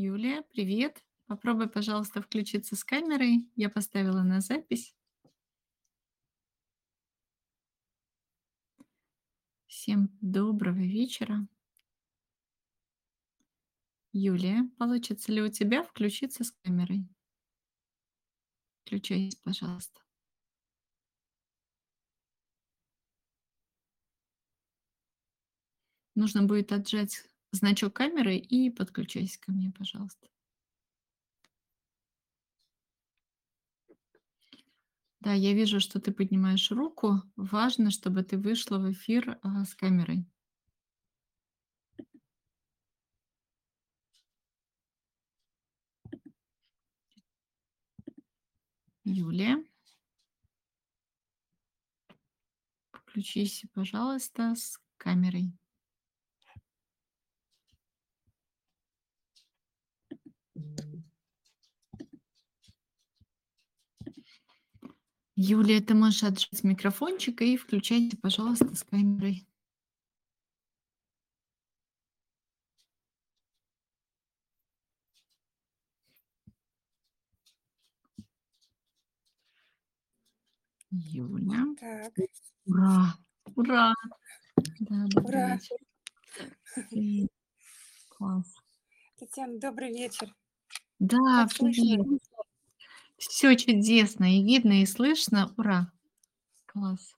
Юлия, привет. Попробуй, пожалуйста, включиться с камерой. Я поставила на запись. Всем доброго вечера. Юлия, получится ли у тебя включиться с камерой? Включайся, пожалуйста. Нужно будет отжать значок камеры и подключайся ко мне, пожалуйста. Да, я вижу, что ты поднимаешь руку. Важно, чтобы ты вышла в эфир а, с камерой. Юлия. Включись, пожалуйста, с камерой. Юлия, ты можешь отжать микрофончик и включайте, пожалуйста, с камерой. Юля. Так, Ура! Ура! Да, ура! Класс. Татьяна, добрый вечер. Да, Как слышно? привет. Все чудесно, и видно, и слышно. Ура! Класс.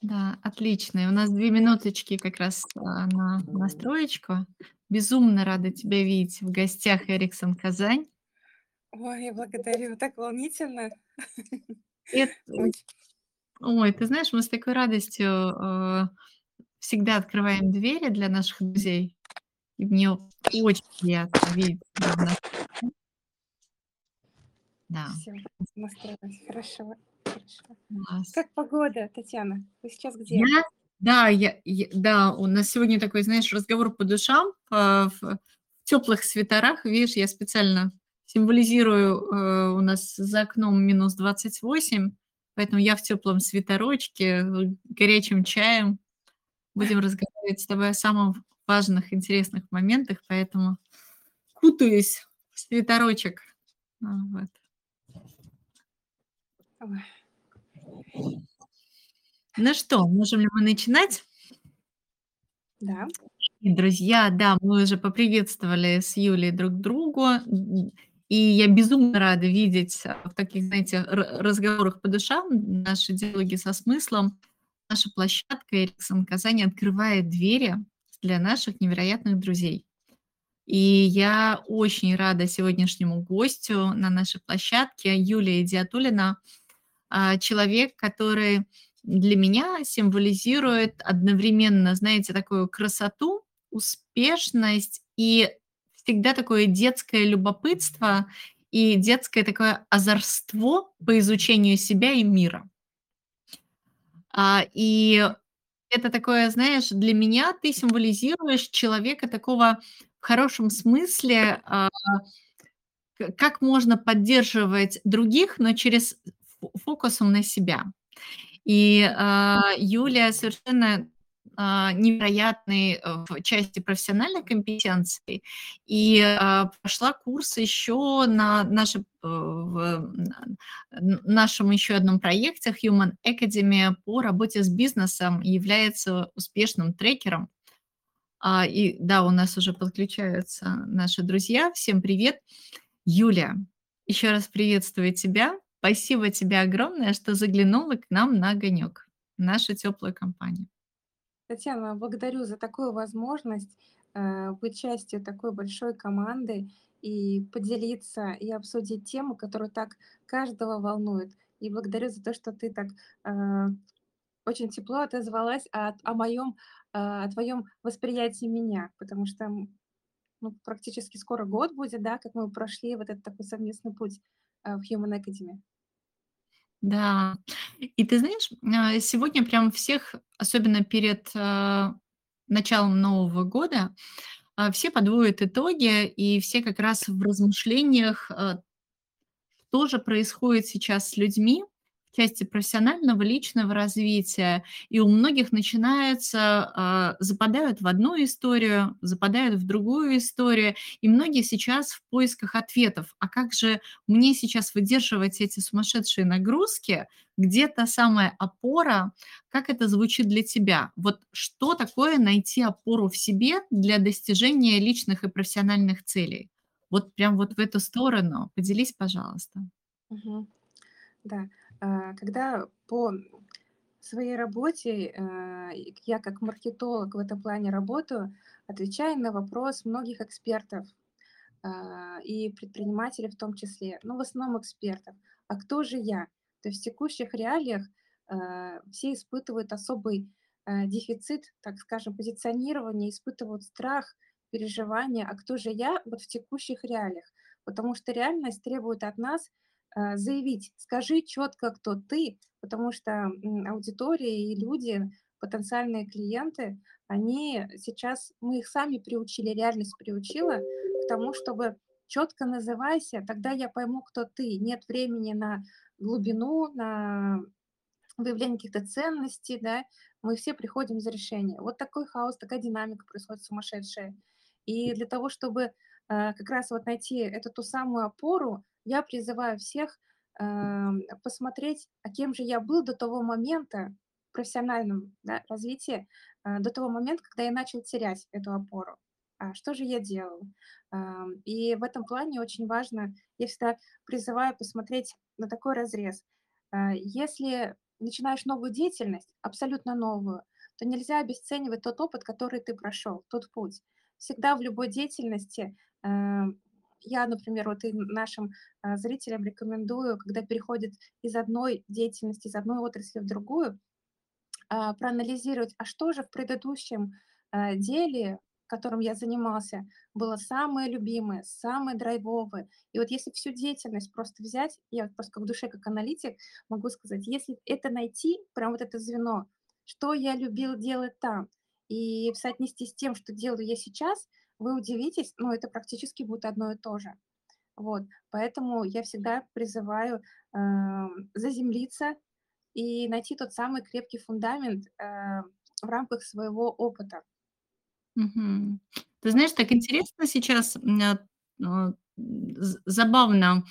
Да, отлично. И у нас две минуточки как раз а, на настроечку. Безумно рада тебя видеть в гостях Эриксон Казань. Ой, благодарю. Так волнительно. Это, Очень. ой, ты знаешь, мы с такой радостью э, всегда открываем двери для наших друзей. И мне очень приятно видеть. Да, Все, настроилась. Хорошо. Хорошо. класс. Как погода, Татьяна? Вы сейчас где? Я, да, я, я- да, у нас сегодня такой, знаешь, разговор по душам а, в теплых свитерах. Видишь, я специально символизирую, э, у нас за окном минус 28, поэтому я в теплом свитерочке, э, горячим чаем. Будем разговаривать с тобой о самых важных, интересных моментах, поэтому кутаюсь в свитерочек. А, Вот. Ну что, можем ли мы начинать? Да. И, друзья, да, мы уже поприветствовали с Юлей друг другу, и я безумно рада видеть а, в таких, знаете, разговорах по душам наши диалоги со смыслом. Наша площадка Эриксон Казань открывает двери для наших невероятных друзей. И я очень рада сегодняшнему гостю на нашей площадке Юлия Диатулина, а, человек, который для меня символизирует одновременно, знаете, такую красоту, успешность и всегда такое детское любопытство и детское такое озорство по изучению себя и мира. А, И это такое, знаешь, для меня ты символизируешь человека такого в хорошем смысле, а, как можно поддерживать других, но через фо- фокусом на себя. И, а, Юлия совершенно, невероятный, э, в части профессиональной компетенции и, а, прошла курс еще на наше э, в нашем еще одном проекте Human Academy по работе с бизнесом является успешным трекером. А, и да, у нас уже подключаются наши друзья. Всем привет. Юля, еще раз приветствую тебя. Спасибо тебе огромное, что заглянула к нам на огонек, в нашу теплую компанию. Татьяна, благодарю за такую возможность э, быть частью такой большой команды и поделиться и обсудить тему, которая так каждого волнует. И благодарю за то, что ты так э, очень тепло отозвалась о, о моем, о твоем восприятии меня, потому что ну, практически скоро год будет, да, как мы прошли вот этот такой совместный путь э, в Human Academy. Да, и ты знаешь, а, сегодня прям всех, особенно перед а, началом Нового года, а, все подводят итоги, и все как раз в размышлениях, а, что же происходит сейчас с людьми части профессионального, личного развития, и у многих начинается, а, западают в одну историю, западают в другую историю, и многие сейчас в поисках ответов: "А как же мне сейчас выдерживать эти сумасшедшие нагрузки? Где та самая опора?" Как это звучит для тебя? Вот что такое найти опору в себе для достижения личных и профессиональных целей? Вот прям вот в эту сторону. Поделись, пожалуйста. Мгм. Да, когда по своей работе, а, я как маркетолог в этом плане работаю, отвечаю на вопрос многих экспертов, а, и предпринимателей в том числе, но в основном экспертов. А кто же я? То есть в текущих реалиях, а, все испытывают особый, а, дефицит, так скажем, позиционирования, испытывают страх, переживания. А кто же я вот в текущих реалиях? Потому что реальность требует от нас, а, заявить: "Скажи четко, кто ты". Потому что, аудитория и люди, потенциальные клиенты, они сейчас мы их сами приучили, реальность приучила к тому, чтобы четко называйся, тогда я пойму, кто ты. Нет времени на глубину, на выявление каких-то ценностей, да. Мы все приходим за решение. Вот такой хаос, такая динамика происходит сумасшедшая. И для того, чтобы, а, как раз вот найти эту ту самую опору, я призываю всех, ам, посмотреть, а кем же я был до того момента в профессиональном, да, развитии, а, до того момента, когда я начал терять эту опору. А что же я делал? Ам, и в этом плане очень важно, я всегда призываю посмотреть на такой разрез. А, если начинаешь новую деятельность, абсолютно новую, то нельзя обесценивать тот опыт, который ты прошел, тот путь. Всегда в любой деятельности, ам, я, например, вот и нашим, а, зрителям рекомендую, когда переходят из одной деятельности, из одной отрасли в другую, а, проанализировать, а что же в предыдущем, а, деле, которым я занимался, было самое любимое, самое драйвовое. И вот если всю деятельность просто взять, я просто как в душе, как аналитик могу сказать, если это найти, прям вот это звено, что я любил делать там, и соотнести с тем, что делаю я сейчас, вы удивитесь, но это практически будет одно и то же. Вот, поэтому я всегда призываю, ам, заземлиться и найти тот самый крепкий фундамент, а, в рамках своего опыта. Мгм. Ты знаешь, так интересно сейчас, а, з забавно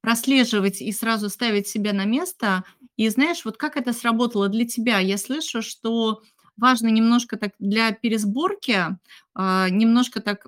прослеживать и сразу ставить себя на место. И знаешь, вот как это сработало для тебя? Я слышу, что важно немножко так для пересборки, а, немножко так,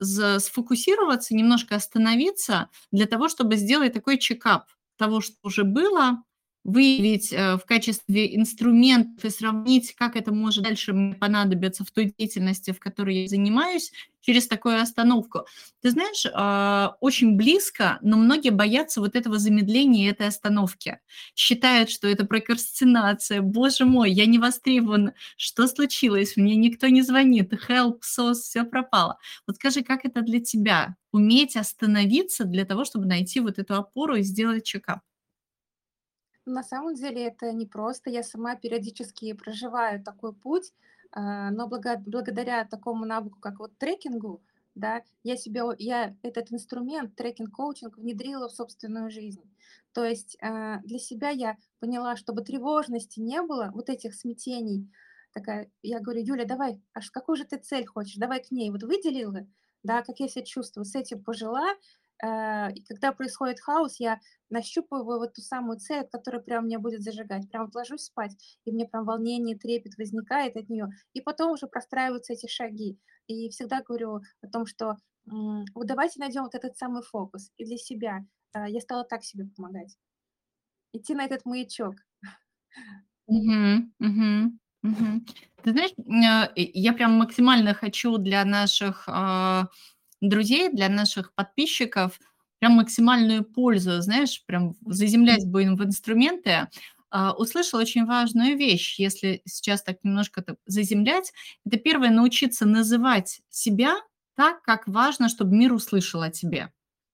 сфокусироваться, немножко остановиться для того, чтобы сделать такой чекап того, что уже было, выявить, э, в качестве инструментов и сравнить, как это может дальше мне понадобиться в той деятельности, в которой я занимаюсь, через такую остановку. Ты знаешь, а, очень близко, но многие боятся вот этого замедления и этой остановки. Считают, что это прокрастинация. Боже мой, я не востребован. Что случилось? Мне никто не звонит. Help, SOS, всё пропало. Вот скажи, как это для тебя? Уметь остановиться для того, чтобы найти вот эту опору и сделать чекап? На самом деле это непросто. Я сама периодически проживаю такой путь, а, но благодаря такому навыку, как вот трекингу, да, я себе я этот инструмент, трекинг-коучинг, внедрила в собственную жизнь. То есть, а, для себя я поняла, чтобы тревожности не было, вот этих смятений. Такая, я говорю: "Юля, давай, аж какую же ты цель хочешь? Давай к ней". Вот выделила, да, как я себя чувствую, с этим пожила, и когда происходит хаос, я нащупываю вот ту самую цель, которая прям меня будет зажигать. Прям вот ложусь спать, и мне прям волнение, трепет возникает от неё, и потом уже простраиваются эти шаги. И всегда говорю о том, что, вот давайте найдём вот этот самый фокус и для себя. А, я стала так себе помогать. Идти на этот маячок. Мгм, мгм, мгм. Ты знаешь, и я прям максимально хочу для наших, друзей, для наших подписчиков прям максимальную пользу, знаешь, прям заземлять будем в инструменты. А, услышала очень важную вещь, если сейчас так немножко так заземлять. Это 1- научиться называть себя так, как важно, чтоб мир услышал о тебе.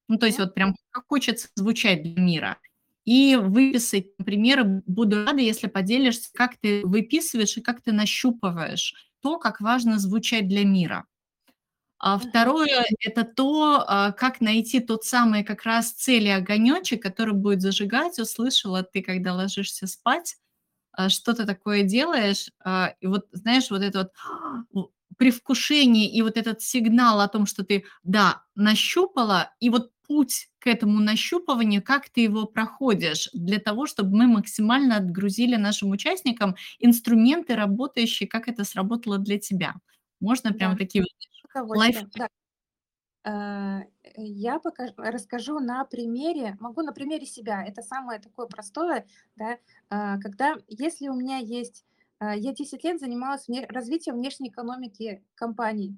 Ну, то есть вот прям как хочется звучать для мира. И выписать примеры. Буду рада, если поделишься, как ты выписываешь и как ты нащупываешь то, как важно звучать для мира. А. 2- это то, а, как найти тот самый как раз цель и огонёчек, который будет зажигать. Услышала ты, когда ложишься спать, а, что-то такое делаешь, а, и вот знаешь, вот это вот в предвкушение и вот этот сигнал о том, что ты, да, нащупала, и вот путь к этому нащупыванию, как ты его проходишь для того, чтобы мы максимально отгрузили нашим участникам инструменты, работающие, как это сработало для тебя. Можно прямо Да, такие вот с удовольствием, лайфхаки? да. Э, я покаж расскажу на примере, могу на примере себя. Это самое такое простое, да. А, когда если у меня есть а, я 10 лет занималась развитием внешней экономики компаний,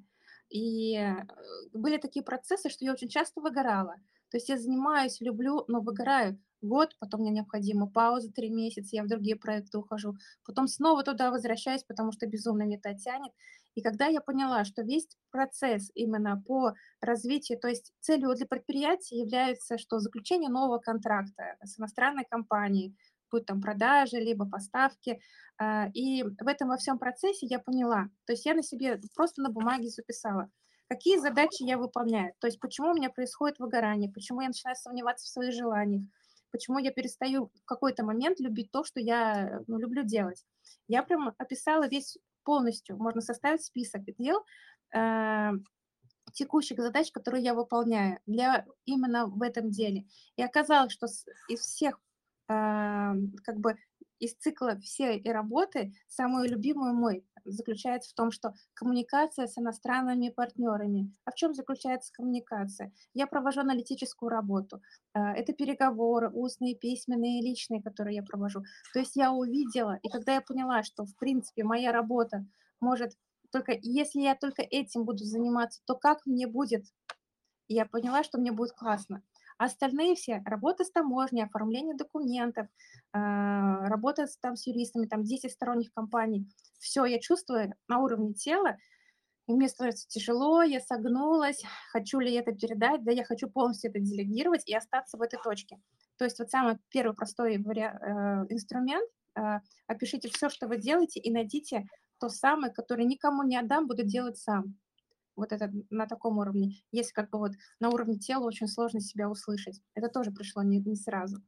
и, э, были такие процессы, что я очень часто выгорала. То есть я занимаюсь, люблю, но выгораю год, потом мне необходима пауза 3 месяца, я в другие проекты ухожу, потом снова туда возвращаюсь, потому что безумно меня туда тянет. И когда я поняла, что весь процесс именно по развитию, то есть целью для предприятия является, что заключение нового контракта с иностранной компанией, будь там продажи либо поставки. А, и в этом во всем процессе я поняла, то есть я на себе просто на бумаге записала, какие задачи я выполняю, то есть почему у меня происходит выгорание, почему я начинаю сомневаться в своих желаниях, почему я перестаю в какой-то момент любить то, что я, ну, люблю делать. Я прям описала весь полностью, можно составить список дел, э, текущих задач, которые я выполняю для именно в этом деле. И оказалось, что из всех, а, как бы из цикла всей работы самую любимую мой заключается в том, что коммуникация с иностранными партнерами. А в чем заключается коммуникация? Я провожу аналитическую работу. А, это переговоры устные, письменные, личные, которые я провожу. То есть я увидела, и когда я поняла, что в принципе моя работа может только если я только этим буду заниматься, то как мне будет? Я поняла, что мне будет классно. А остальные все: работа с таможней, оформление документов, а, работа с там с юристами, там 10 сторонних компаний. Всё, я чувствую на уровне тела, и мне становится тяжело, я согнулась. Хочу ли я это передать? Да, я хочу полностью это делегировать и остаться в этой точке. То есть вот самый 1 простой э, инструмент, а, опишите всё, что вы делаете, и найдите то самое, которое никому не отдам, буду делать сам. Вот это на таком уровне. Если как бы вот на уровне тела очень сложно себя услышать. Это тоже пришло не не сразу.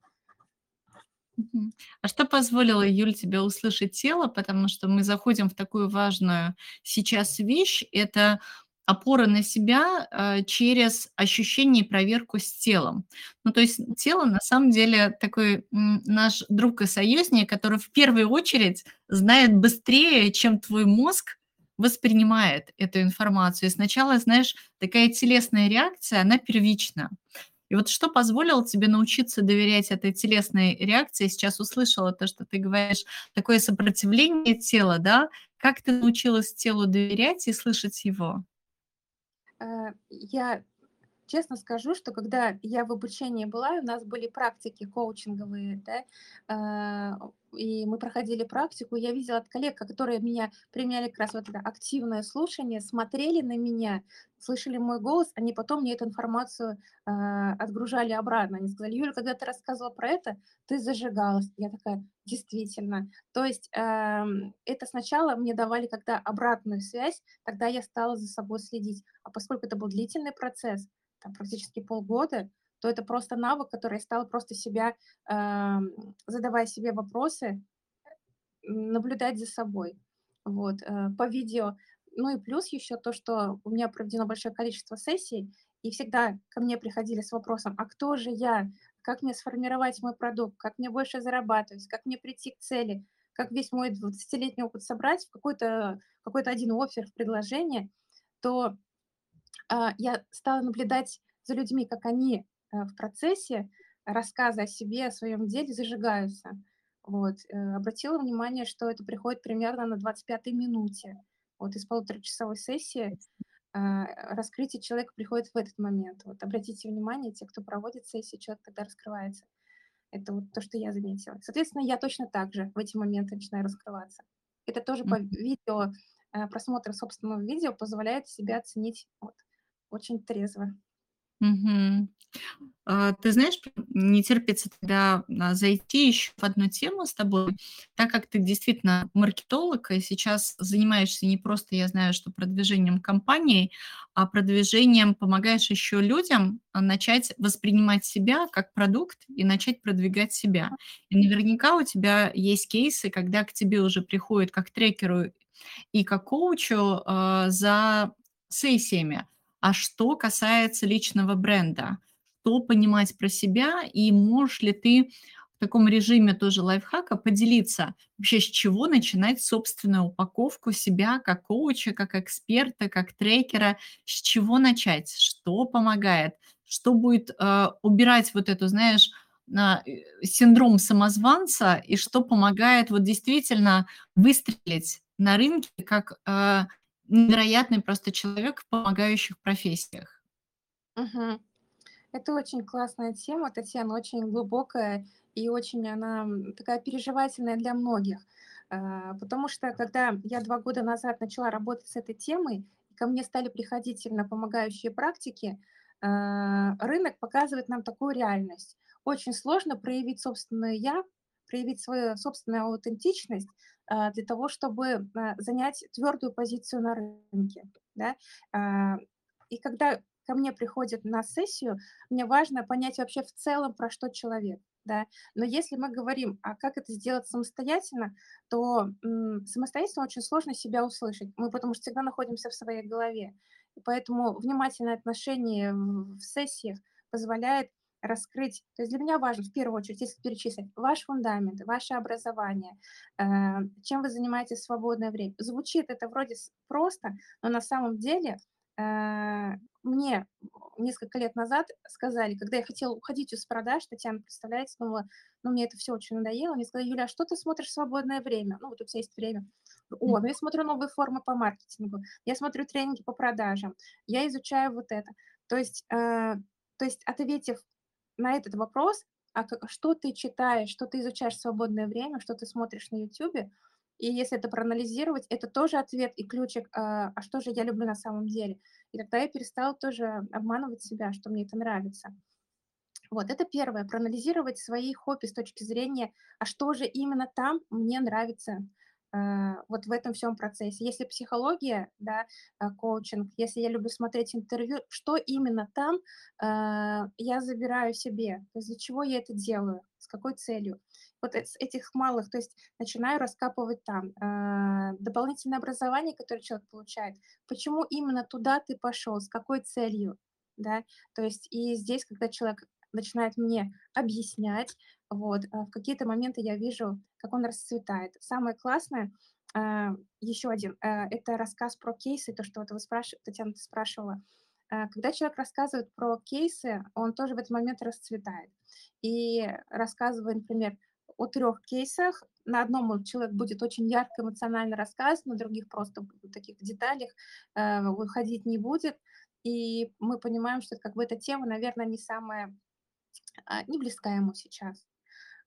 А что позволило, Юль, тебе услышать тело? Потому что мы заходим в такую важную сейчас вещь- это опора на себя, а, через ощущение и проверку с телом. Ну, то есть тело на самом деле такой, наш друг и союзник, который в первую очередь знает быстрее, чем твой мозг воспринимает эту информацию. И сначала, знаешь, такая телесная реакция, она первична. И вот что позволило тебе научиться доверять этой телесной реакции? Сейчас услышала то, что ты говоришь, такое сопротивление тела, да? Как ты научилась телу доверять и слышать его? Э, я честно скажу, что когда я в обучении была, у нас были практики коучинговые, да, а, и мы проходили практику, я видела от коллег, которые меня применяли как раз вот это активное слушание, смотрели на меня, слышали мой голос, они потом мне эту информацию, а, отгружали обратно. Они сказали: "Юля, когда ты рассказывала про это, ты зажигалась". Я такая: "Действительно". То есть, ам, это сначала мне давали когда обратную связь, тогда я стала за собой следить. А поскольку это был длительный процесс, там практически полгода, то это просто навык, который я стала просто себя, ам, задавая себе вопросы, наблюдать за собой. Вот, э, по видео. Ну и плюс еще то, что у меня проведено большое количество сессий, и всегда ко мне приходили с вопросом: "А кто же я? Как мне сформировать мой продукт? Как мне больше зарабатывать? Как мне прийти к цели? Как весь мой двадцатилетний опыт собрать в какой-то какой-то 1 оффер, в предложение?" То, а, я стала наблюдать за людьми, как они, э, в процессе рассказа о себе, о своем деле зажигаются. Вот, э, обратила внимание, что это приходит примерно на 25 минуте. Вот из полуторачасовой сессии, а, раскрытие человека приходит в этот момент. Вот обратите внимание, те, кто проводит сессию, человек тогда раскрывается. Это вот то, что я заметила. Соответственно, я точно так же в эти моменты начинаю раскрываться. Это тоже по видео, э, просмотр собственного видео позволяет себя оценить вот очень трезво. Мгм. А, ты знаешь, не терпится тогда, а, зайти еще в одну тему с тобой. Так как ты действительно маркетолог и сейчас занимаешься не просто, я знаю, что продвижением компании, а продвижением помогаешь еще людям, а, начать воспринимать себя как продукт и начать продвигать себя. И наверняка у тебя есть кейсы, когда к тебе уже приходят как трекеру и как коучу, а, за сессиями. А что касается личного бренда, что понимать про себя и можешь ли ты в таком режиме тоже лайфхака поделиться вообще, с чего начинать собственную упаковку себя как коуча, как эксперта, как трекера? С чего начать? Что помогает? Что будет, э, убирать вот эту, знаешь, на э, синдром самозванца и что помогает вот действительно выстрелить на рынке как, э, невероятный просто человек в помогающих профессиях? Мгм. Это очень классная тема, Татьяна, очень глубокая и очень она, такая переживательная для многих. А, потому что когда я 2 года назад начала работать с этой темой, ко мне стали приходить именно помогающие практики, а, рынок показывает нам такую реальность. Очень сложно проявить собственное "я", проявить свою собственную аутентичность, для того, чтобы, а, занять твердую позицию на рынке, да. А, и когда ко мне приходят на сессию, мне важно понять вообще в целом, про что человек, да. Но если мы говорим, а как это сделать самостоятельно, то, самостоятельно очень сложно себя услышать. Мы потому что всегда находимся в своей голове. И поэтому внимательное отношение в сессиях позволяет раскрыть то есть для меня важно, в первую очередь, если перечислить: ваш фундамент, ваше образование, э, чем вы занимаетесь в свободное время. Звучит это вроде просто, но на самом деле, э, мне несколько лет назад сказали, когда я хотела уходить из продаж, Татьяна, представляете, думала, ну, мне это всё очень надоело. Мне сказали: "Юля, а что ты смотришь в свободное время? Ну, вот у тя есть время". О, ну, я смотрю новые формы по маркетингу, я смотрю тренинги по продажам, я изучаю вот это. То есть, э, то есть ответив на этот вопрос, а к что ты читаешь, что ты изучаешь в свободное время, что ты смотришь на "Ютубе", и если это проанализировать, это тоже ответ и ключик, а, а что же я люблю на самом деле. И тогда я перестала тоже обманывать себя, что мне это нравится. Вот это первое- проанализировать свои хобби с точки зрения, а что же именно там мне нравится, вот в этом всем процессе. Если психология, да, э, коучинг, если я люблю смотреть интервью, что именно там, э, я забираю себе, то есть для чего я это делаю, с какой целью. Вот с этих малых, то есть начинаю раскапывать там. Э, дополнительное образование, которое человек получает, почему именно туда ты пошел, с какой целью, да. То есть и здесь, когда человек начинает мне объяснять, вот, а, в какие-то моменты я вижу, как он расцветает. Самое классное, э, еще один, э, это рассказ про кейсы, то, что вот вы спраш Татьяна, ты спрашивала. Когда человек рассказывает про кейсы, он тоже в этот момент расцветает. И рассказывая, например, о 3 кейсах, на одном человек будет очень ярко эмоционально рассказывать, на других просто в таких деталях, выходить не будет. И мы понимаем, что как бы эта тема, наверно, не самая, а, не близка ему сейчас.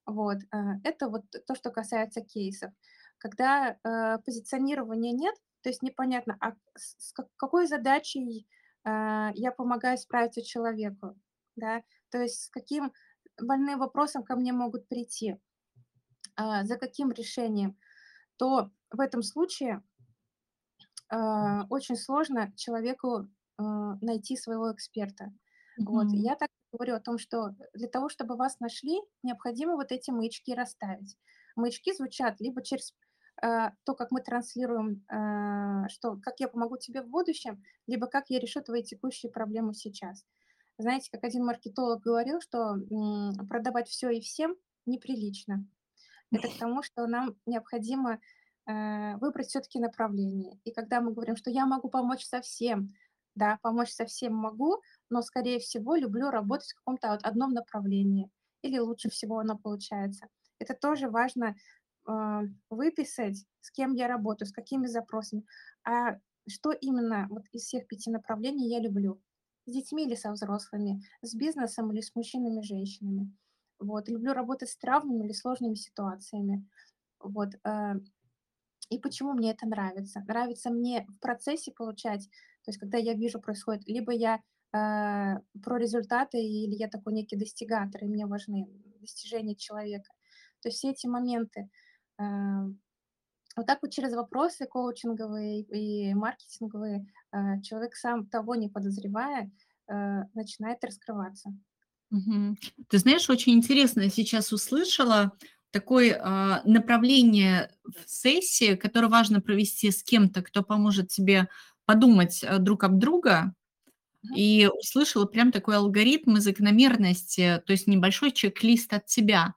Вот, э, это вот то, что касается кейсов. Когда, э, позиционирования нет, то есть непонятно, а с с ка какой задачей, э, я помогаю справиться человеку, да, то есть с каким больным вопросом ко мне могут прийти, за каким решением, то в этом случае, э, очень сложно человеку, э, найти своего эксперта. Вот. Мгм. Я так говорю о том, что для того, чтобы вас нашли, необходимо вот эти маячки расставить. Маячки звучат либо через, э, то, как мы транслируем, э, что как я помогу тебе в будущем, либо как я решу твои текущие проблемы сейчас. Знаете, как один маркетолог говорил, что, м, продавать всё и всем неприлично. Это к тому, что нам необходимо, э, выбрать всё-таки направление. И когда мы говорим, что я могу помочь со всем, да, помочь со всем могу, но, скорее всего, люблю работать в каком-то вот одном направлении или лучше всего оно получается. Это тоже важно, э, выписать, с кем я работаю, с какими запросами, а что именно вот из всех 5 направлений я люблю: с детьми или со взрослыми, с бизнесом или с мужчинами, женщинами. Вот. Люблю работать с травмами или сложными ситуациями. Вот, э, и почему мне это нравится? Нравится мне в процессе получать, то есть когда я вижу, происходит, либо я, э, про результаты или я такой некий достигатор, и мне важны достижения человека. То есть все эти моменты. Э, вот так вот через вопросы коучинговые и маркетинговые э, человек сам того не подозревая э, начинает раскрываться. Ты знаешь, очень интересно я сейчас услышала такое, а, направление в сессии, которое важно провести с кем-то, кто поможет тебе подумать, э, друг об друга. И услышала прям такой алгоритм и закономерности, то есть небольшой чек-лист от тебя.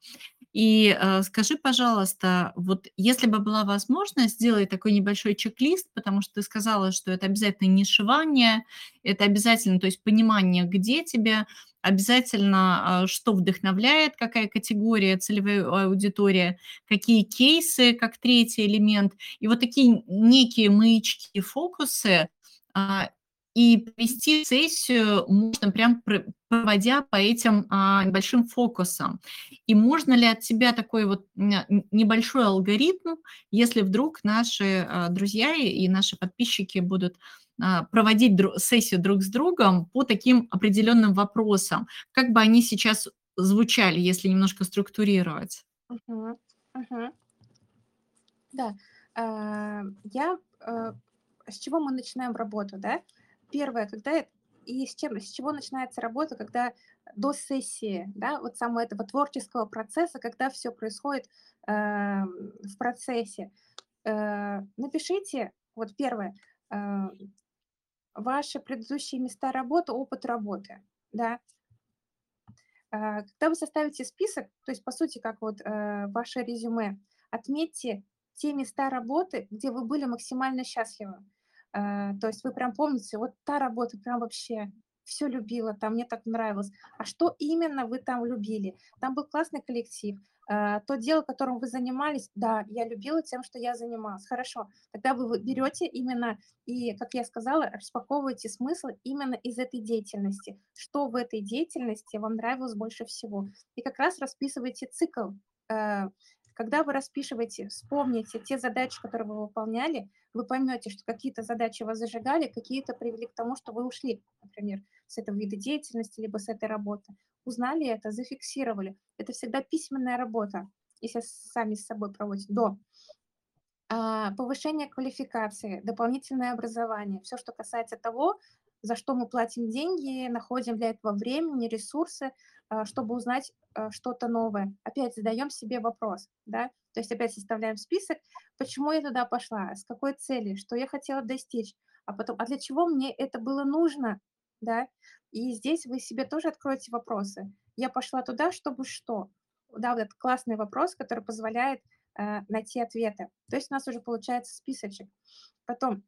И, э, скажи, пожалуйста, вот если бы была возможность сделать такой небольшой чек-лист, потому что ты сказала, что это обязательно нишевание, это обязательно, то есть понимание, где тебе, обязательно, а, что вдохновляет, какая категория, целевая аудитория, какие кейсы, как третий элемент. И вот такие некие маячки, фокусы, а, и вести сессию можно прям пр проводя по этим, а, небольшим фокусам. И можно ли от тебя такой вот небольшой алгоритм, если вдруг наши, друзья и наши подписчики будут, проводить дру сессию друг с другом по таким определенным вопросам? Как бы они сейчас звучали, если немножко структурировать? Мгм, мгм. Да, а, я, э, с чего мы начинаем работу, да? Первое, когда и с чем с чего начинается работа, когда до сессии, да, вот самого этого творческого процесса, когда всё происходит, эм, в процессе. Э, напишите, вот первое, э, ваши предыдущие места работы, опыт работы, да. А, когда вы составите список, то есть, по сути, как вот, э, ваше резюме, отметьте те места работы, где вы были максимально счастливы. Э, то есть вы прям помните: "Вот та работа прям вообще всё любила, там мне так нравилось". А что именно вы там любили? Там был классный коллектив, то дело, которым вы занимались, да, я любила тем, что я занималась. Хорошо, тогда вы берете именно и, как я сказала, распаковываете смысл именно из этой деятельности. Что в этой деятельности вам нравилось больше всего? И как раз расписываете цикл. Когда вы расписываете, вспомните те задачи, которые вы выполняли, вы поймете, что какие-то задачи вас зажигали, какие-то привели к тому, что вы ушли, например, с этого вида деятельности либо с этой работы. Узнали это, зафиксировали. Это всегда письменная работа, если сами с собой проводите до. А, повышение квалификации, дополнительное образование, всё, что касается того, за что мы платим деньги, находим для этого времени, ресурсы, а, чтобы узнать, э, что-то новое. Опять задаем себе вопрос, да, то есть опять составляем список: почему я туда пошла, с какой целью, что я хотела достичь, а потом: а для чего мне это было нужно, да? И здесь вы себе тоже откроете вопросы: я пошла туда, чтобы что? Да, вот этот классный вопрос, который позволяет, э, найти ответы. То есть у нас уже получается списочек. Потом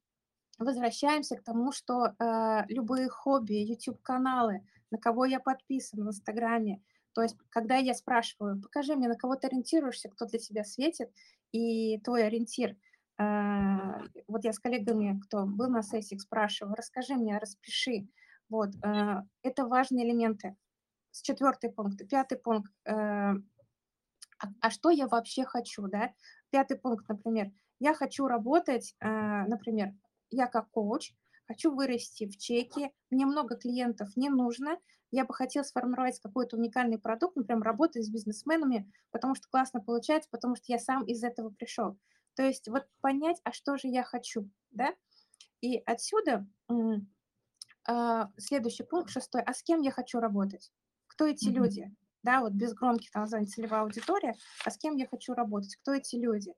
возвращаемся к тому, что, э, любые хобби, YouTube-каналы, на кого я подписана в "Инстаграме". То есть когда я спрашиваю: "Покажи мне, на кого ты ориентируешься, кто для тебя светит и твой ориентир". Э, вот я с коллегами, кто был на сессиях, спрашиваю: "Расскажи мне, распиши". Вот, э, это важные элементы. С 4 пункт. 5 пункт, э, а а что я вообще хочу, да? 5 пункт, например: я хочу работать, э, например, я как коуч хочу вырасти в чеке, мне много клиентов не нужно, я бы хотела сформировать какой-то уникальный продукт, например, работать с бизнесменами, потому что классно получается, потому что я сам из этого пришел. То есть вот понять, а что же я хочу, да? И отсюда, а, следующий пункт, 6: а с кем я хочу работать? Кто эти Мгм. люди? Да, вот без громких там названий, целевая аудитория, а с кем я хочу работать? Кто эти люди?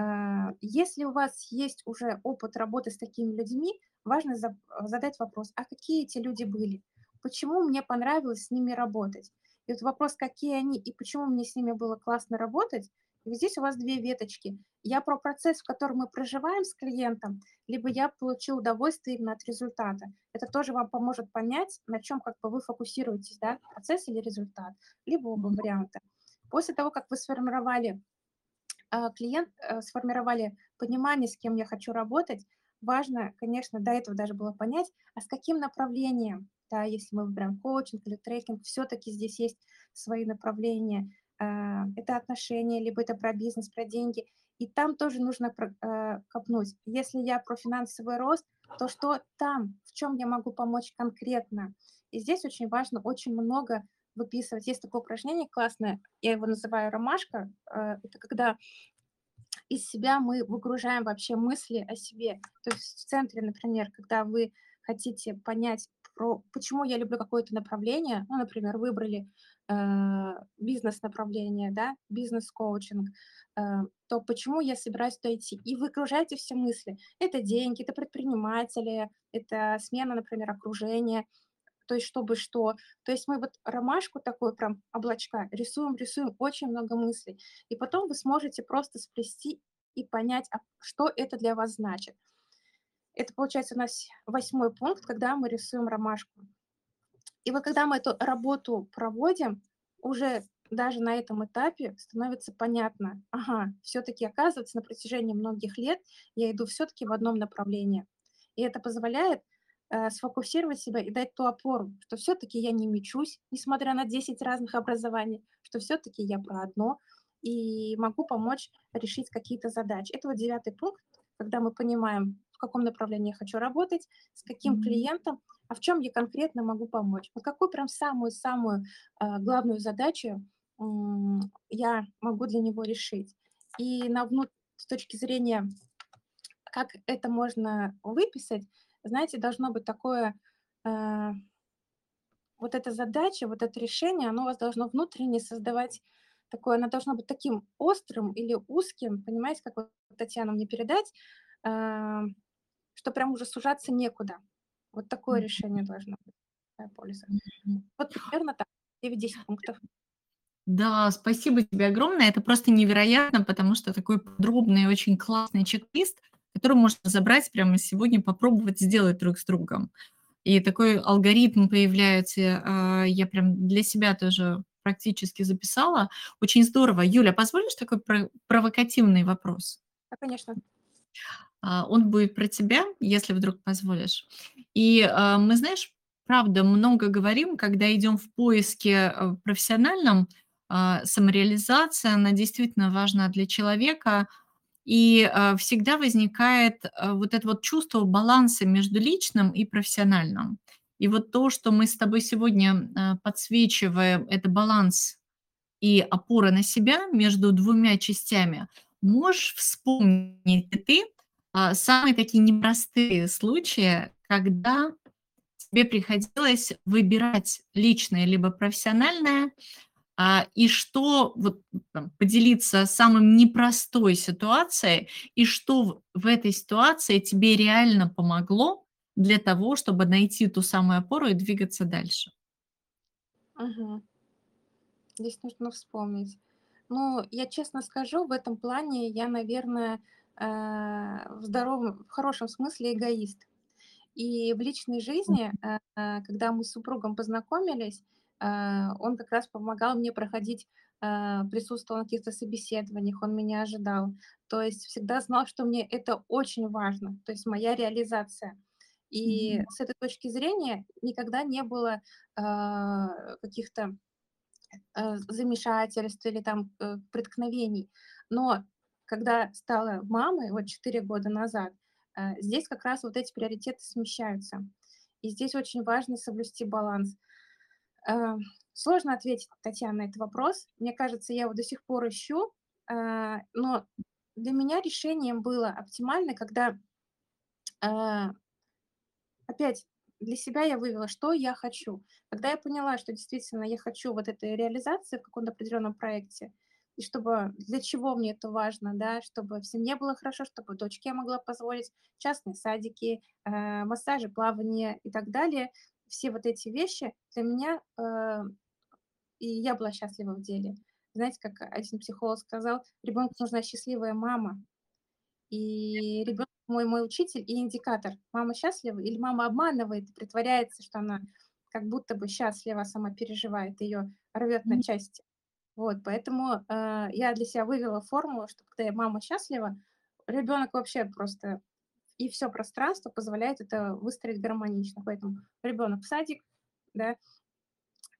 А, если у вас есть уже опыт работы с такими людьми, важно заб задать вопрос: а какие эти люди были? Почему мне понравилось с ними работать? И вот вопрос, какие они и почему мне с ними было классно работать, и здесь у вас 2 веточки. Я про процесс, в котором мы проживаем с клиентом, либо я получил удовольствие именно от результата. Это тоже вам поможет понять, на чём как бы вы фокусируетесь, да, процесс или результат, либо оба варианта. После того, как вы сформировали, клиент э, сформировали понимание, с кем я хочу работать, важно, конечно, до этого даже было понять, а с каким направлением, да, если мы выбираем коучинг или трекинг, всё-таки здесь есть свои направления. А, это отношения, либо это про бизнес, про деньги. И там тоже нужно э, копнуть. Если я про финансовый рост, то что там? В чем я могу помочь конкретно? И здесь очень важно очень много выписывать. Есть такое упражнение классное, я его называю ромашка. Э, это когда из себя мы выгружаем вообще мысли о себе. То есть в центре, например, когда вы хотите понять, про почему я люблю какое-то направление, ну, например, выбрали э, бизнес-направление, да, бизнес-коучинг, э, то почему я собираюсь туда идти? И выгружайте все мысли. Это деньги, это предприниматели, это смена, например, окружения, то есть чтобы что. То есть мы вот ромашку такой прям облачка рисуем, рисуем очень много мыслей. И потом вы сможете просто сплести и понять, а что это для вас значит. Это получается у нас восьмой пункт, когда мы рисуем ромашку. И вот когда мы эту работу проводим, уже даже на этом этапе становится понятно, ага, все-таки оказывается на протяжении многих лет я иду все-таки в одном направлении. И это позволяет сфокусировать себя и дать ту опору, что все-таки я не мечусь, несмотря на 10 разных образований, что все-таки я про одно и могу помочь решить какие-то задачи. Это вот девятый пункт, когда мы понимаем, в каком направлении я хочу работать, с каким mm-hmm. клиентом, а в чем я конкретно могу помочь. Вот какую прям самую-самую э, главную задачу э, я могу для него решить. И на внут... с точки зрения, как это можно выписать, знаете, должно быть такое, э, вот эта задача, вот это решение, оно у вас должно внутренне создавать такое, оно должно быть таким острым или узким, понимаете, как вот Татьяна мне передать, э, что прям уже сужаться некуда. Вот такое решение должно быть полиса. Вот примерно так, 9-10 пунктов. Да, спасибо тебе огромное. Это просто невероятно, потому что такой подробный, очень классный чек-лист, который можно забрать прямо сегодня, попробовать сделать друг с другом. И такой алгоритм появляется, а, я прям для себя тоже практически записала. Очень здорово. Юля, позволишь такой провокативный вопрос? Да, конечно. А, он будет про тебя, если вдруг позволишь. И а, мы, знаешь, правда, много говорим, когда идем в поиске э, профессиональном, самореализация, она действительно важна для человека, и всегда возникает вот это вот чувство баланса между личным и профессиональным. И вот то, что мы с тобой сегодня подсвечиваем, это баланс и опора на себя между двумя частями. Можешь вспомнить ты а, самые такие непростые случаи, когда тебе приходилось выбирать личное либо профессиональное, и что вот там, поделиться самым непростой ситуацией, и что в этой ситуации тебе реально помогло для того, чтобы найти ту самую опору и двигаться дальше. Ага. Здесь нужно вспомнить. Ну, я честно скажу, в этом плане я, наверное, Э, в здоровом, в хорошем смысле эгоист. И в личной жизни, э, когда мы с супругом познакомились, он как раз помогал мне проходить, присутствовал на каких-то собеседованиях, он меня ожидал. То есть всегда знал, что мне это очень важно, то есть моя реализация. И mm-hmm. с этой точки зрения никогда не было каких-то замешательств или там преткновений. Но когда стала мамой, вот 4 года назад, э, здесь как раз вот эти приоритеты смещаются. И здесь очень важно соблюсти баланс. Э, сложно ответить, Татьяна, на этот вопрос. Мне кажется, я его до сих пор ищу, э, но для меня решением было оптимально, когда опять для себя я вывела, что я хочу. Когда я поняла, что действительно я хочу вот этой реализации в каком-то определенном проекте, и чтобы для чего мне это важно, да, чтобы всем не было хорошо, чтобы дочке я могла позволить частные садики, э, массажи, плавание и так далее. Все вот эти вещи для меня, э, и я была счастлива в деле. Знаете, как один психолог сказал, ребенку нужна счастливая мама. И ребенок мой, мой учитель и индикатор. Мама счастлива или мама обманывает, притворяется, что она как будто бы счастлива, сама переживает, ее рвет на части. Вот, поэтому э, я для себя вывела формулу, что когда я мама счастлива, ребенок вообще просто и все пространство позволяет это выстроить гармонично. Поэтому ребенок в садик, да,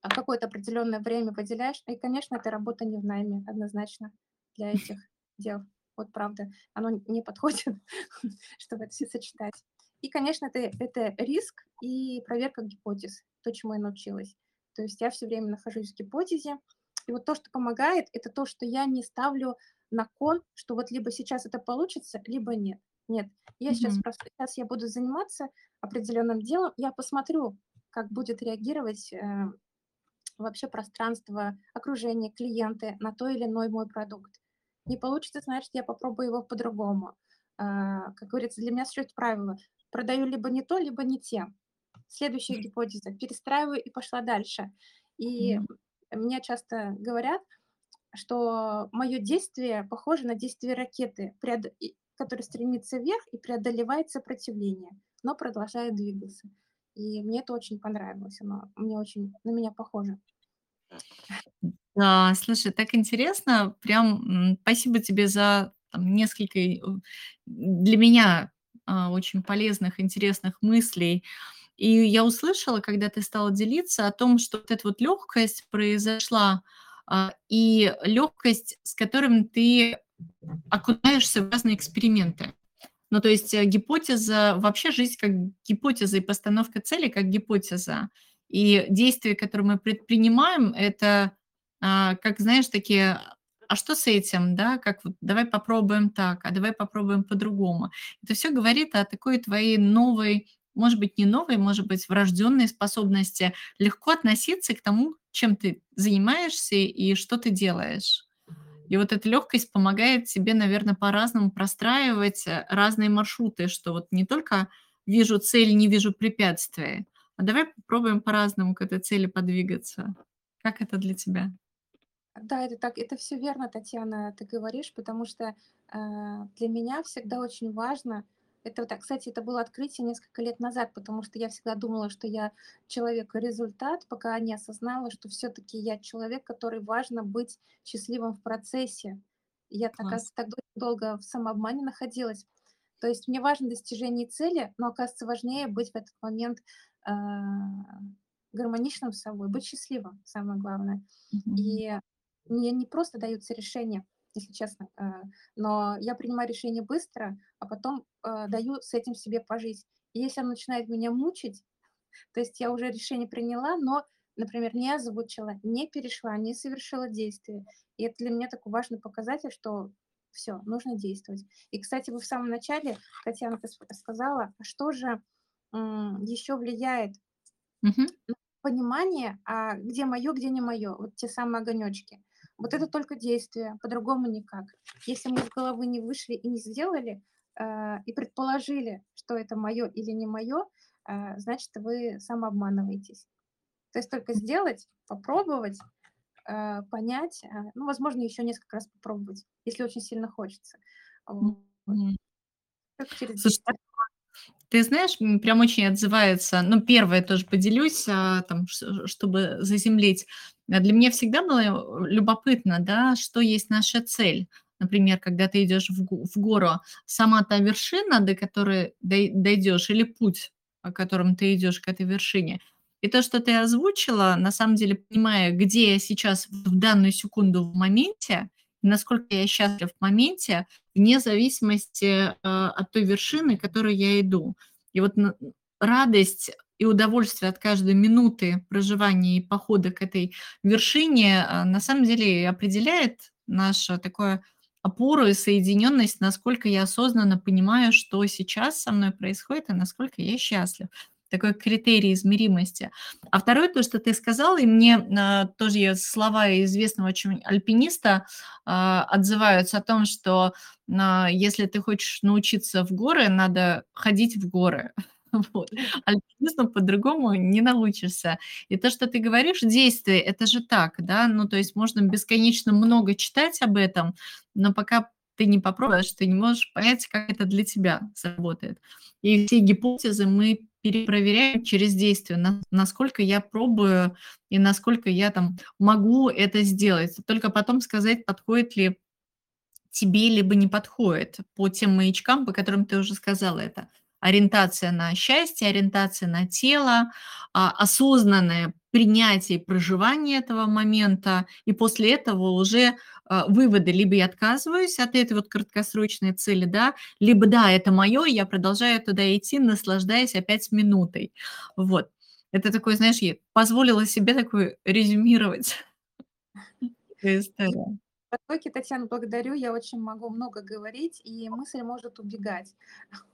а какое-то определенное время выделяешь. И, конечно, это работа не в найме, однозначно, для этих дел. Вот правда, оно не подходит, чтобы это все сочетать. И, конечно, это это риск и проверка гипотез, то, чему я научилась. То есть я все время нахожусь в гипотезе, и вот то, что помогает, это то, что я не ставлю на кон, что вот либо сейчас это получится, либо нет. Нет, я сейчас Мгм. просто щас я буду заниматься определенным делом, я посмотрю, как будет реагировать, э, вообще пространство, окружение, клиенты на той или иной мой продукт. Не получится, значит, я попробую его по-другому. А, как говорится, для меня существует правило: продаю либо не то, либо не те. Следующая гипотеза, перестраиваю и пошла дальше. И Мгм. мне часто говорят, что мое действие похоже на действие ракеты, которая стремится вверх и преодолевает сопротивление, но продолжает двигаться. И мне это очень понравилось, оно мне очень на меня похоже. Да, слушай, так интересно. Прям, спасибо тебе за там несколько для меня, а, очень полезных, интересных мыслей. И я услышала, когда ты стала делиться о том, что вот эта вот лёгкость произошла, а, и лёгкость, с которым ты окунаешься в разные эксперименты. Ну, то есть, э, гипотеза вообще жизнь как гипотеза и постановка цели как гипотеза. И действия, которые мы предпринимаем, это, а, как, знаешь, такие: "А что с этим?" Да, как вот: "Давай попробуем так, а давай попробуем по-другому". Это всё говорит о такой твоей новой, может быть, не новой, может быть, врождённой способности легко относиться к тому, чем ты занимаешься и что ты делаешь. И вот эта лёгкость помогает тебе, наверно, по-разному простраивать, э, разные маршруты, что вот не только вижу цель, не вижу препятствия, а давай попробуем по-разному к этой цели подвигаться. Как это для тебя? Да, это так, это всё верно, Татьяна, ты говоришь, потому что, э, для меня всегда очень важно это вот, а, кстати, это было открытие несколько лет назад, потому что я всегда думала, что я человек-результат, пока не осознала, что всё-таки я человек, который важно быть счастливым в процессе. Я, Класс. оказывается, так дол долго в самообмане находилась. То есть мне важно достижение цели, но, оказывается, важнее быть в этот момент, а, гармоничным с собой, быть счастливым, самое главное. Мгм. И мне не просто даются решения, если честно, э, но я принимаю решение быстро, а потом, э, даю с этим себе пожить. И если оно начинает меня мучить, то есть я уже решение приняла, но, например, не озвучила, не перешла, не совершила действие. И это для меня такой важный показатель, что всё, нужно действовать. И, кстати, вы в самом начале, Татьяна, ты сказала, а что же, м, ещё влияет Мгм. на понимание, а где моё, где не моё, вот те самые огонёчки. Вот это только действие, по-другому никак. Если мы из головы не вышли и не сделали, э, и предположили, что это моё или не моё, э, значит, вы самообманываетесь. То есть только сделать, попробовать, э, понять, э, ну, возможно, ещё несколько раз попробовать, если очень сильно хочется. Только через Слушай, действие. Ты знаешь, прям очень отзывается. Ну, 1 тоже поделюсь, а, там, чтобы заземлить. А, для меня всегда было, любопытно, да, что есть наша цель. Например, когда ты идёшь в в гору, сама та вершина, до которой дой дойдёшь, или путь, по которым ты идёшь к этой вершине. И то, что ты озвучила, на самом деле, понимая, где я сейчас в данную секунду в моменте, насколько я счастлив в моменте, вне зависимости, э, от той вершины, к которой я иду. И вот радость и удовольствие от каждой минуты проживания и похода к этой вершине, а, на самом деле определяет нашу такое опору и соединённость, насколько я осознанно понимаю, что сейчас со мной происходит и насколько я счастлив. Такой критерий измеримости. А 2, то, что ты сказал, и мне, а, тоже я слова известного очень альпиниста, а, отзываются о том, что, на если ты хочешь научиться в горы, надо ходить в горы. Вот. Альпинизму по-другому не научишься. И то, что ты говоришь, действие- это же так, да. Ну, то есть можно бесконечно много читать об этом, но пока ты не попробуешь, ты не можешь понять, как это для тебя сработает. И все гипотезы мы перепроверяем через действие, на насколько я пробую и насколько я там могу это сделать. Только потом сказать, подходит ли тебе, либо не подходит по тем маячкам, по которым ты уже сказала это. Ориентация на счастье, ориентация на тело, а, осознанное принятие и проживание этого момента. И после этого уже, а, выводы: либо я отказываюсь от этой вот краткосрочной цели, да, либо да, это моё, и я продолжаю туда идти, наслаждаясь опять минутой. Вот. Это такой, знаешь, я позволила себе такое резюмировать. Такая история. Потоке, Татьяна, благодарю. Я очень могу много говорить, и мысль может убегать.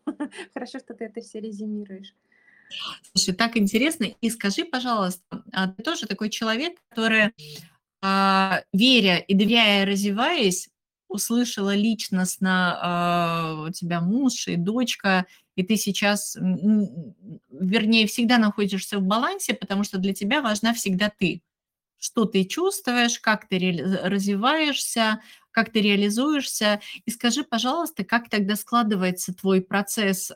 Хорошо, что ты это все резюмируешь. Слушай, так интересно. И скажи, пожалуйста, а ты тоже такой человек, который, а, веря и доверяя, развиваясь, услышала личностно, а, у тебя муж и дочка, и ты сейчас, вернее, всегда находишься в балансе, потому что для тебя важна всегда ты. Что ты чувствуешь, как ты реали развиваешься, как ты реализуешься. И скажи, пожалуйста, как тогда складывается твой процесс,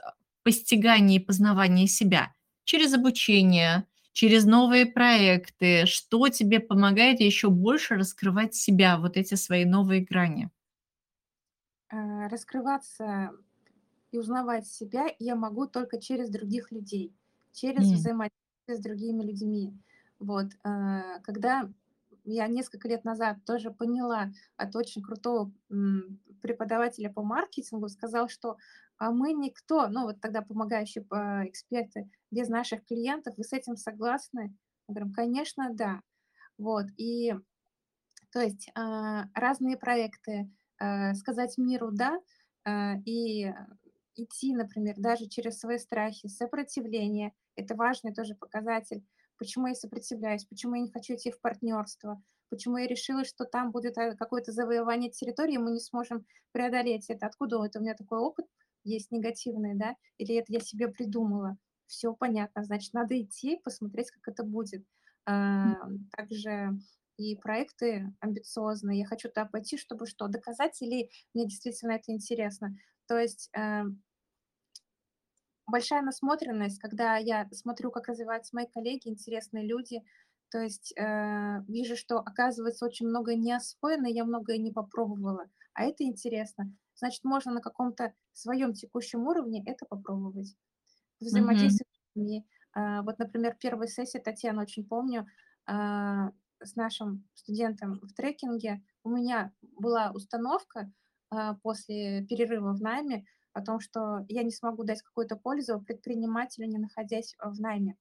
постигания и познавания себя? Через обучение, через новые проекты? Что тебе помогает еще больше раскрывать себя, вот эти свои новые грани? А, раскрываться и узнавать себя я могу только через других людей, через М. взаимодействие с другими людьми. Вот, а, когда я несколько лет назад тоже поняла от очень крутого, преподавателя по маркетингу, сказал, что, а, мы никто, ну, вот тогда помогающие па эксперты, без наших клиентов. Вы с этим согласны? Мы говорим: "Конечно, да". Вот, и то есть, а, разные проекты, а, сказать миру "да", а, и идти, например, даже через свои страхи, сопротивление- это важный тоже показатель. Почему я сопротивляюсь? Почему я не хочу идти в партнерство? Почему я решила, что там будет, а, какое-то завоевание территории, мы не сможем преодолеть это? Откуда это у меня такой опыт есть негативный, да? Или это я себе придумала? Всё понятно, значит, надо идти, посмотреть, как это будет. А, также и проекты амбициозные. Я хочу туда пойти, чтобы что? Доказать или мне действительно это интересно? То есть, э большая насмотренность, когда я смотрю, как развиваются мои коллеги, интересные люди. То есть, э, вижу, что, оказывается, очень многое не освоено, я многое не попробовала, а это интересно. Значит, можно на каком-то своем текущем уровне это попробовать. Взаимодействие с людьми. А, вот, например, 1 сессия, Татьяна, очень помню, а, с нашим студентом в трекинге. У меня была установка, а, после перерыва в найме о том, что я не смогу дать какую-то пользу предпринимателю, не находясь в найме.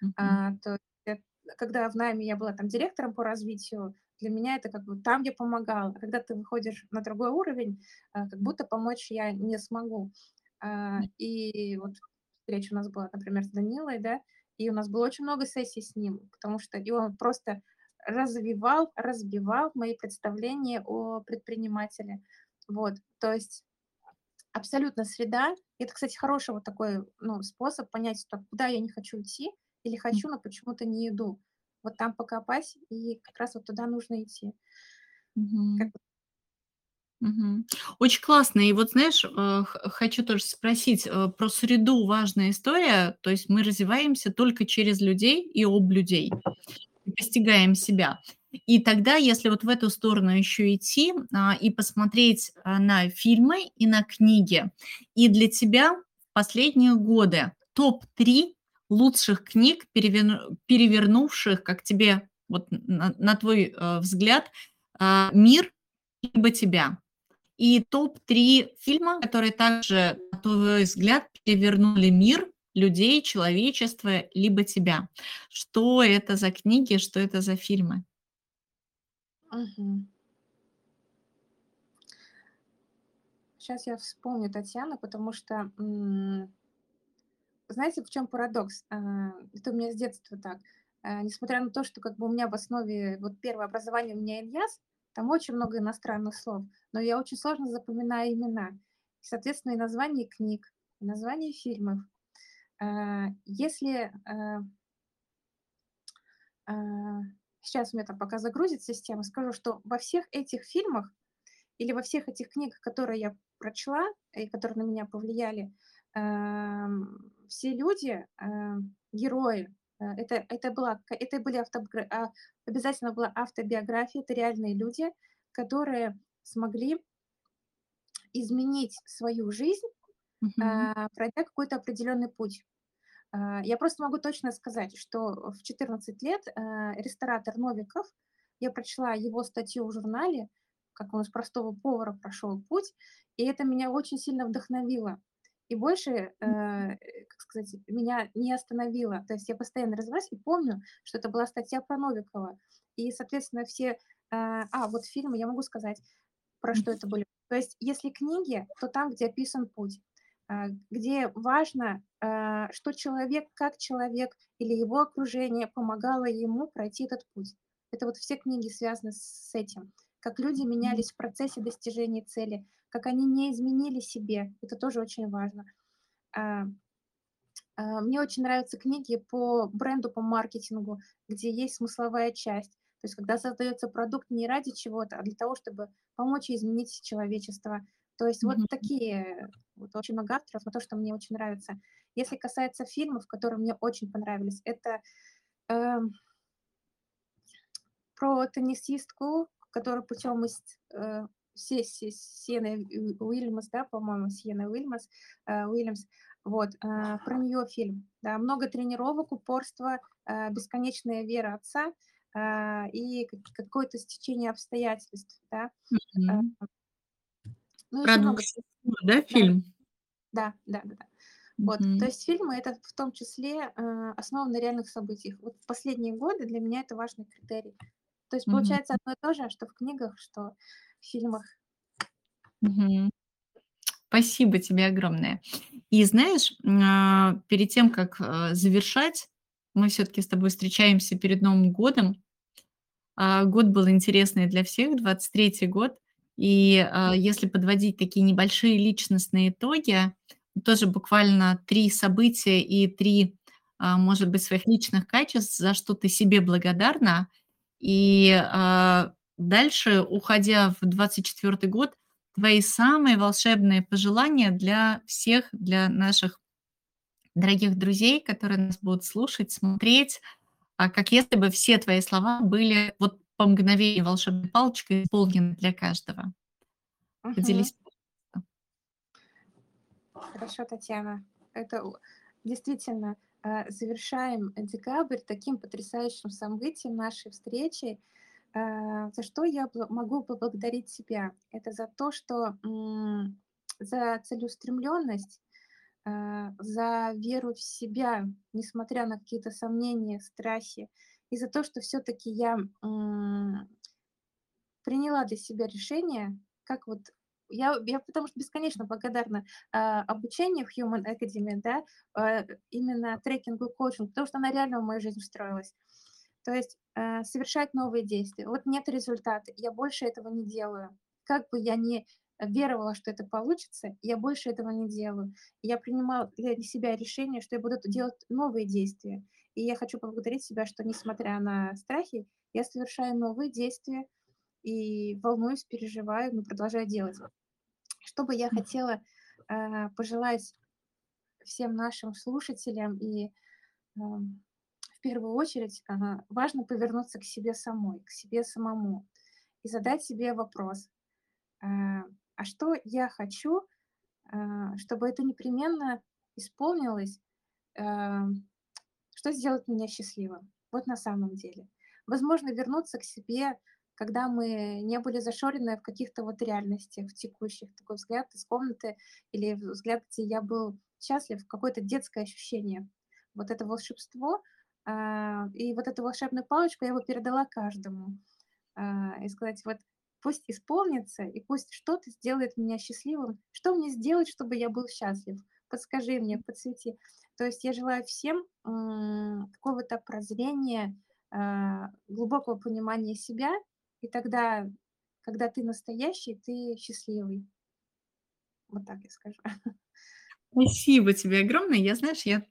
Мгм. А, то есть, э, когда в найме я была там директором по развитию, для меня это как бы там я помогала. А когда ты выходишь на другой уровень, а, как будто помочь я не смогу. А, и вот встреча у нас была, например, с Данилой, да, и у нас было очень много сессий с ним, потому что и он просто развивал, разбивал мои представления о предпринимателе. Вот, то есть абсолютно среда. Это, кстати, хороший вот такой, ну, способ понять, что куда я не хочу идти или хочу, но почему-то не иду. Вот там покопать, и как раз вот туда нужно идти. Как вот Мгм. Очень классно. И вот знаешь, э, хочу тоже спросить, э, про среду важная история. То есть мы развиваемся только через людей и об людей, и постигаем себя. И тогда, если вот в эту сторону еще идти, а, и посмотреть, а, на фильмы и на книги, и для тебя последние годы топ-3 лучших книг, перевер перевернувших, как тебе, вот на на твой, э, взгляд, а, мир либо тебя. И топ-3 фильма, которые также, на твой взгляд, перевернули мир, людей, человечество либо тебя. Что это за книги, что это за фильмы? Мгм. Щас я вспомню, Татьяна, потому что, знаете, в чём парадокс? А, это у меня с детства так. А, несмотря на то, что как бы у меня в основе вот 1 образование у меня "Иньяс", там очень много иностранных слов, но я очень сложно запоминаю имена. Соответственно, и названия книг, и названия фильмов. А, если, сейчас у меня там пока загрузится система, скажу, что во всех этих фильмах или во всех этих книгах, которые я прочла и которые на меня повлияли, ам, все люди, а, герои, а, это это была это были автобгра а, обязательно была автобиография, это реальные люди, которые смогли изменить свою жизнь, а, пройдя какой-то определенный путь. А, я просто могу точно сказать, что в 14 лет, а, ресторатор Новиков, я прочла его статью в журнале, как он из простого повара прошел путь, и это меня очень сильно вдохновило. И больше, э, как сказать, меня не остановило. То есть я постоянно развивалась и помню, что это была статья про Новикова. И, соответственно, все... Э, а, вот фильмы, я могу сказать, про что это были. То есть если книги, то там, где описан путь, э, где важно, э, что человек, как человек или его окружение помогало ему пройти этот путь. Это вот все книги связаны с этим. Как люди менялись в процессе достижения цели, как они не изменили себе. Это тоже очень важно. А, а, мне очень нравятся книги по бренду, по маркетингу, где есть смысловая часть. То есть когда создается продукт не ради чего-то, а для того, чтобы помочь изменить человечество. То есть mm-hmm. вот такие, вот очень много авторов, но то, что мне очень нравится. Если касается фильмов, которые мне очень понравились, это э, про теннисистку, которая путем э, все Сиены Уильямс, да, по-моему, Сиена Уильямс, э, Уильямс, вот, э, про нее фильм, да, много тренировок, упорства, э, бесконечная вера отца э, и какое-то стечение обстоятельств, да. Mm-hmm. Ну, про много... да, фильм? Да, да, да, да. Вот, mm-hmm. то есть фильмы это в том числе э, основаны на реальных событиях. Вот в последние годы для меня это важный критерий. То есть получается mm-hmm. одно и то же, что в книгах, что фильмах. Мгм. Спасибо тебе огромное. И знаешь, а, перед тем, как, а, завершать, мы все таки с тобой встречаемся перед Новым годом. А, год был интересный для всех, 23 год. И, если подводить такие небольшие личностные итоги, тоже буквально 3 события и 3, может быть, своих личных качеств, за что ты себе благодарна. И, Дальше, уходя в 24 год, твои самые волшебные пожелания для всех, для наших дорогих друзей, которые нас будут слушать, смотреть, как если бы все твои слова были вот по мгновению волшебной палочкой исполнены для каждого. Угу. Поделись. Хорошо, Татьяна. Это действительно э, завершаем декабрь таким потрясающим событием нашей встречи. Э, за что я могу поблагодарить себя? Это за то, что за целеустремленность, э, за веру в себя, несмотря на какие-то сомнения, страхи, и за то, что все-таки я приняла для себя решение, как вот я, я потому что бесконечно благодарна э, обучению в Human Academy, да, э, именно трекингу коучингу, потому что она реально в мою жизнь встроилась. То есть э, совершать новые действия. Вот нет результата, я больше этого не делаю. Как бы я не веровала, что это получится, я больше этого не делаю. Я принимала для себя решение, что я буду делать новые действия. И я хочу поблагодарить себя, что несмотря на страхи, я совершаю новые действия и волнуюсь, переживаю, но продолжаю делать. Что бы я хотела э, пожелать всем нашим слушателям и э, в первую очередь важно повернуться к себе самой, к себе самому и задать себе вопрос, а, а что я хочу, а, чтобы это непременно исполнилось, а, что сделает меня счастливым, вот на самом деле. Возможно, вернуться к себе, когда мы не были зашорены в каких-то вот реальностях, в текущих, такой взгляд из комнаты или взгляд, где я был счастлив, какое-то детское ощущение. Вот это волшебство — а, и вот эту волшебную палочку я бы передала каждому. А, и сказать, вот пусть исполнится, и пусть что-то сделает меня счастливым. Что мне сделать, чтобы я был счастлив? Подскажи мне, подсвети. То есть я желаю всем какого-то прозрения, а, глубокого понимания себя, и тогда, когда ты настоящий, ты счастливый. Вот так я скажу. Спасибо тебе огромное. Я, знаешь, я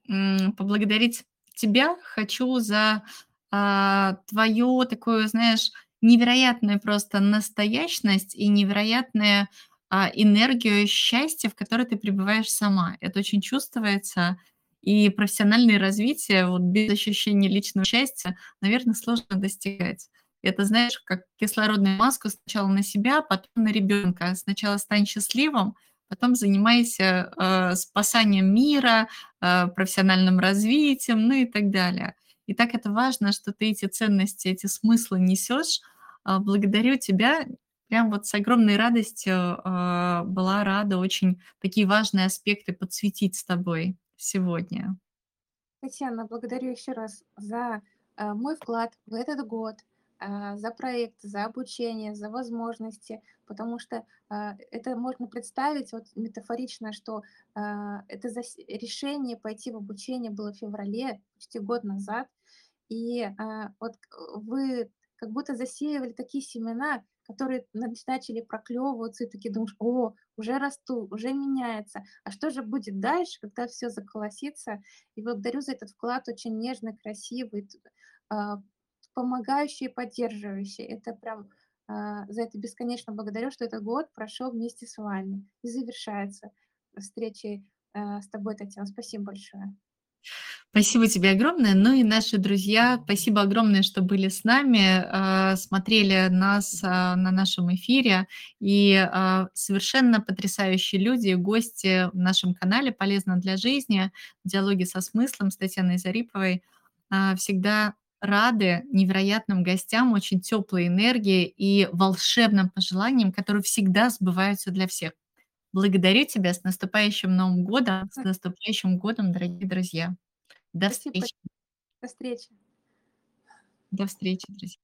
поблагодарить тебя хочу за а, твою такую, знаешь, невероятную просто настоящность и невероятную а, энергию счастья, в которой ты пребываешь сама. Это очень чувствуется. И профессиональное развитие вот без ощущения личного счастья, наверное, сложно достигать. Это, знаешь, как кислородную маску сначала на себя, потом на ребенка. Сначала стань счастливым, потом занимайся э, спасанием мира, э, профессиональным развитием, ну и так далее. И так это важно, что ты эти ценности, эти смыслы несешь. Э, благодарю тебя Прям вот с огромной радостью, а, была рада очень такие важные аспекты подсветить с тобой сегодня. Татьяна, благодарю еще раз за, э, мой вклад в этот год, а, за проект, за обучение, за возможности, потому что, а, это можно представить вот метафорично, что, а, это зас решение пойти в обучение было в феврале, почти год назад. И, а, вот вы как будто засеивали такие семена, которые нач начали проклевываться, и такие думаешь: "О, уже растут, уже меняется. А что же будет дальше, когда всё заколосится?" И благодарю за этот вклад очень нежный, красивый, а, помогающий и поддерживающий. Это прям, а, за это бесконечно благодарю, что этот год прошел вместе с вами и завершается встречей, а, с тобой, Татьяна. Спасибо большое. Спасибо тебе огромное. Ну и наши друзья, спасибо огромное, что были с нами, а, смотрели нас, а, на нашем эфире. И, а, совершенно потрясающие люди, гости в нашем канале "Полезно для жизни", "Диалоги со смыслом" с Татьяной Зариповой. Всегда рады невероятным гостям, очень тёплой энергии и волшебным пожеланиям, которые всегда сбываются для всех. Благодарю тебя! С наступающим Новым годом! С наступающим годом, дорогие друзья! До Спасибо. встречи! До встречи. До встречи, друзья!